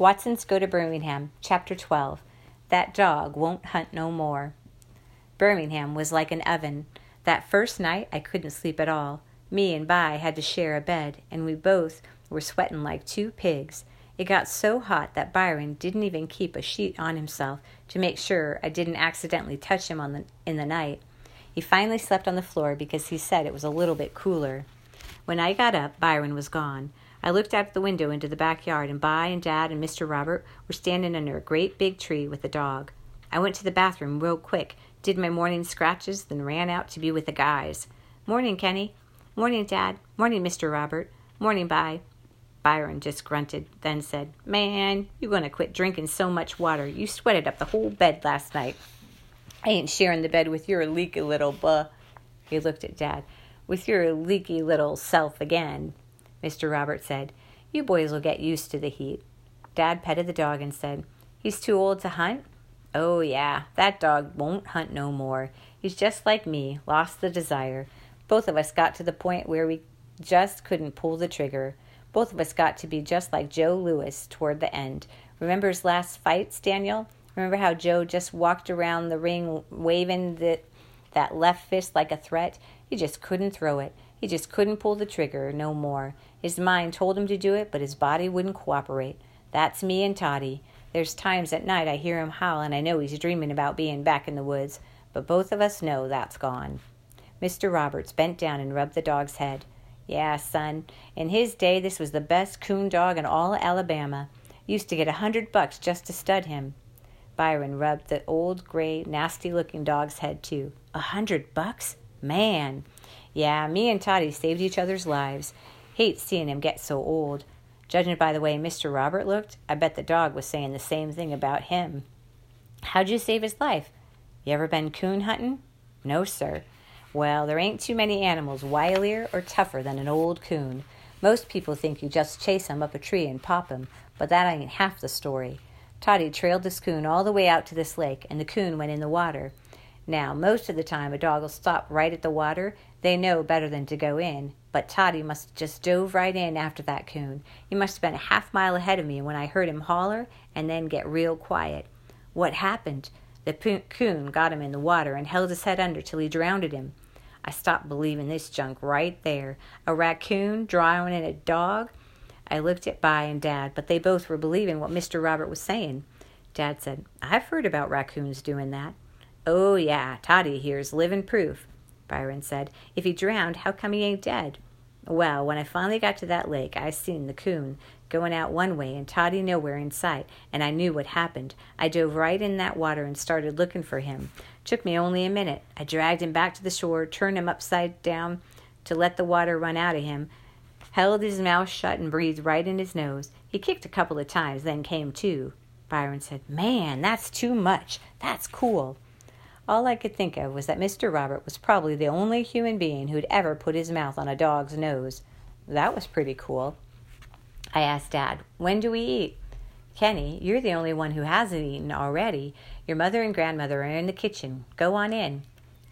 Watsons Go to Birmingham, Chapter 12 That Dog Won't Hunt No More. Birmingham was like an oven. That first night I couldn't sleep at all. Me and By had to share a bed, and we both were sweating like two pigs. It got so hot that Byron didn't even keep a sheet on himself to make sure I didn't accidentally touch him on the, in the night. He finally slept on the floor because he said it was a little bit cooler. When I got up, Byron was gone. I looked out the window into the backyard, and By and Dad and Mr. Robert were standing under a great big tree with the dog. I went to the bathroom real quick, did my morning scratches, then ran out to be with the guys. Morning, Kenny. Morning, Dad. Morning, Mr. Robert. Morning, By. Byron just grunted, then said, Man, you're going to quit drinking so much water. You sweated up the whole bed last night. I ain't sharing the bed with your leaky little buh. He looked at Dad. With your leaky little self again. Mr. Robert said. You boys will get used to the heat. Dad petted the dog and said, He's too old to hunt? Oh, yeah, that dog won't hunt no more. He's just like me, lost the desire. Both of us got to the point where we just couldn't pull the trigger. Both of us got to be just like Joe Louis toward the end. Remember his last fights, Daniel? Remember how Joe just walked around the ring waving the, that left fist like a threat? He just couldn't throw it. He just couldn't pull the trigger no more. His mind told him to do it, but his body wouldn't cooperate. That's me and Toddy. There's times at night I hear him howl and I know he's dreaming about being back in the woods, but both of us know that's gone. Mr. Roberts bent down and rubbed the dog's head. Yeah, son, in his day this was the best coon dog in all Alabama. Used to get a hundred bucks just to stud him. Byron rubbed the old gray, nasty looking dog's head too. A hundred bucks? Man! Yeah, me and Toddy saved each other's lives. Hate seeing him get so old. Judging by the way Mr. Robert looked, I bet the dog was saying the same thing about him. How'd you save his life? You ever been coon hunting? No, sir. Well, there ain't too many animals wilier or tougher than an old coon. Most people think you just chase 'em up a tree and pop 'em, but that ain't half the story. Toddy trailed this coon all the way out to this lake, and the coon went in the water. Now, most of the time, a dog will stop right at the water. They know better than to go in, but Toddy must have just dove right in after that coon. He must have been a half mile ahead of me when I heard him holler and then get real quiet. What happened? The coon got him in the water and held his head under till he drowned him. I stopped believing this junk right there. A raccoon drowning a dog? I looked at By and Dad, but they both were believing what Mr. Robert was saying. Dad said, I've heard about raccoons doing that. Oh, yeah, Toddy here's living proof. Byron said. If he drowned, how come he ain't dead? Well, when I finally got to that lake, I seen the coon going out one way and Toddy nowhere in sight, and I knew what happened. I dove right in that water and started looking for him. Took me only a minute. I dragged him back to the shore, turned him upside down to let the water run out of him, held his mouth shut and breathed right in his nose. He kicked a couple of times, then came to. Byron said, Man, that's too much. That's cool. All I could think of was that Mr. Robert was probably the only human being who'd ever put his mouth on a dog's nose. That was pretty cool. I asked Dad, When do we eat? Kenny, you're the only one who hasn't eaten already. Your mother and grandmother are in the kitchen. Go on in.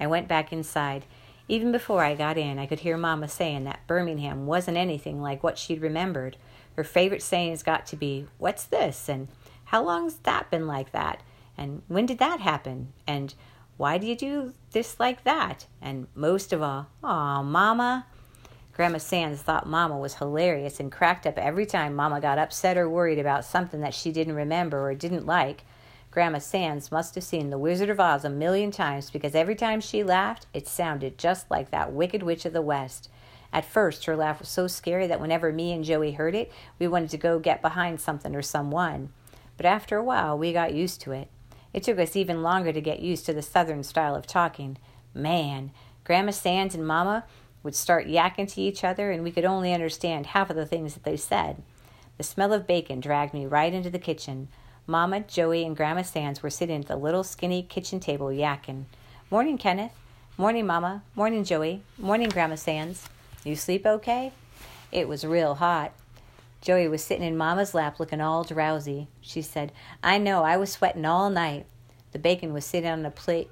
I went back inside. Even before I got in, I could hear Mama saying that Birmingham wasn't anything like what she'd remembered. Her favorite sayings got to be, What's this? and How long's that been like that? and When did that happen? and why do you do this like that? And most of all, Aw, Mama. Grandma Sands thought Mama was hilarious and cracked up every time Mama got upset or worried about something that she didn't remember or didn't like. Grandma Sands must have seen The Wizard of Oz a million times because every time she laughed, it sounded just like that Wicked Witch of the West. At first, her laugh was so scary that whenever me and Joey heard it, we wanted to go get behind something or someone. But after a while, we got used to it. It took us even longer to get used to the southern style of talking. Man, Grandma Sands and Mama would start yakking to each other, and we could only understand half of the things that they said. The smell of bacon dragged me right into the kitchen. Mama, Joey, and Grandma Sands were sitting at the little skinny kitchen table yakking. Morning, Kenneth. Morning, Mama. Morning, Joey. Morning, Grandma Sands. You sleep okay? It was real hot. Joey was sitting in Mama's lap looking all drowsy. She said, I know, I was sweating all night. The bacon was sitting on a plate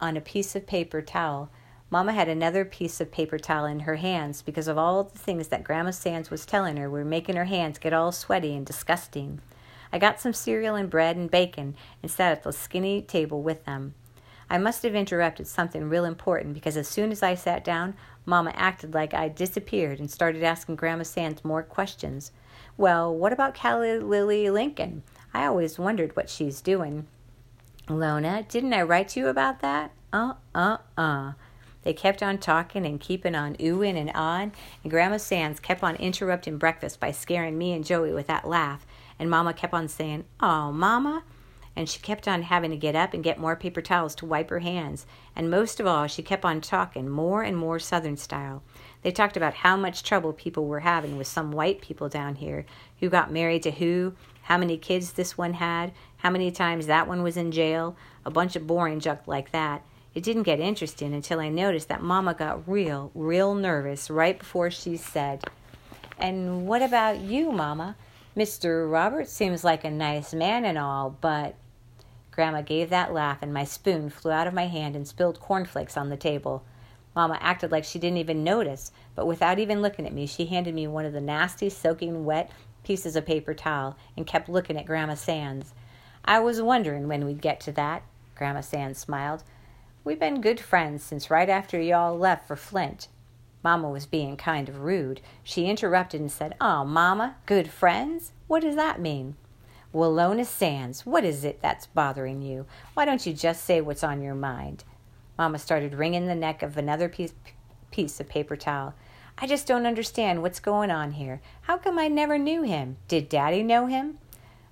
on a piece of paper towel. Mama had another piece of paper towel in her hands because of all the things that Grandma Sands was telling her were making her hands get all sweaty and disgusting. I got some cereal and bread and bacon and sat at the skinny table with them. I must have interrupted something real important because as soon as I sat down, Mamma acted like I'd disappeared and started asking Grandma Sands more questions. Well, what about Callie Lily Lincoln? I always wondered what she's doing. Lona, didn't I write to you about that? Uh, uh, uh. They kept on talking and keeping on oohing and on, and Grandma Sands kept on interrupting breakfast by scaring me and Joey with that laugh, and Mama kept on saying, Oh, Mama. and she kept on having to get up and get more paper towels to wipe her hands. And most of all, she kept on talking more and more Southern style. They talked about how much trouble people were having with some white people down here who got married to who, how many kids this one had, how many times that one was in jail, a bunch of boring junk like that. It didn't get interesting until I noticed that Mama got real, real nervous right before she said, And what about you, Mama? Mr. Robert seems like a nice man and all, but Grandma gave that laugh, and my spoon flew out of my hand and spilled cornflakes on the table. Mamma acted like she didn't even notice, but without even looking at me, she handed me one of the nasty, soaking wet pieces of paper towel and kept looking at Grandma Sands. I was wondering when we'd get to that. Grandma Sands smiled. We've been good friends since right after you all left for Flint. Mamma was being kind of rude. She interrupted and said, Oh, Mamma, good friends? What does that mean? Wilona Sands, what is it that's bothering you? Why don't you just say what's on your mind? Mamma started wringing the neck of another piece, piece of paper towel. I just don't understand what's going on here. How come I never knew him? Did Daddy know him?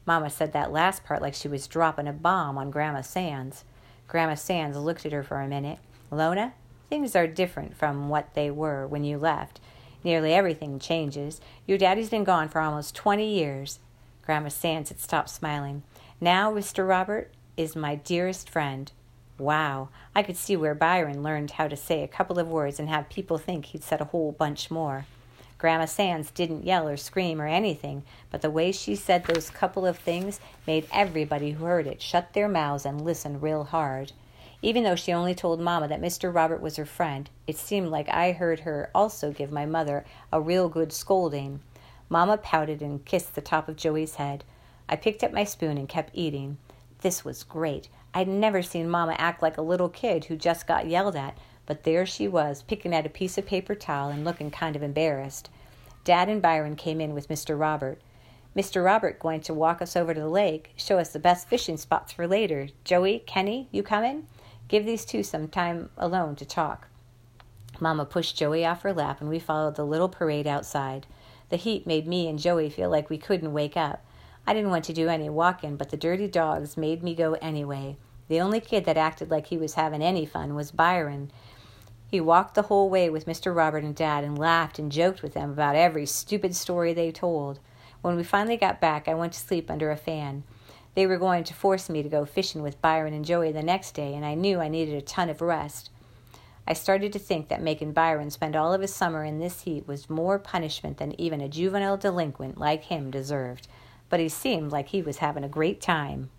Mamma said that last part like she was dropping a bomb on Grandma Sands. Grandma Sands looked at her for a minute. Lona, things are different from what they were when you left. Nearly everything changes. Your daddy's been gone for almost twenty years. Grandma Sands had stopped smiling. Now, Mr. Robert is my dearest friend. Wow, I could see where Byron learned how to say a couple of words and have people think he'd said a whole bunch more. Grandma Sands didn't yell or scream or anything, but the way she said those couple of things made everybody who heard it shut their mouths and listen real hard. Even though she only told Mamma that Mr. Robert was her friend, it seemed like I heard her also give my mother a real good scolding. Mamma pouted and kissed the top of Joey's head. I picked up my spoon and kept eating. This was great. I'd never seen Mamma act like a little kid who just got yelled at, but there she was, picking at a piece of paper towel and looking kind of embarrassed. Dad and Byron came in with Mr. Robert. Mr. Robert going to walk us over to the lake, show us the best fishing spots for later. Joey, Kenny, you coming? Give these two some time alone to talk. Mamma pushed Joey off her lap, and we followed the little parade outside. The heat made me and Joey feel like we couldn't wake up. I didn't want to do any walking, but the dirty dogs made me go anyway. The only kid that acted like he was having any fun was Byron. He walked the whole way with Mr. Robert and Dad and laughed and joked with them about every stupid story they told. When we finally got back, I went to sleep under a fan. They were going to force me to go fishing with Byron and Joey the next day, and I knew I needed a ton of rest. I started to think that making Byron spend all of his summer in this heat was more punishment than even a juvenile delinquent like him deserved, but he seemed like he was having a great time.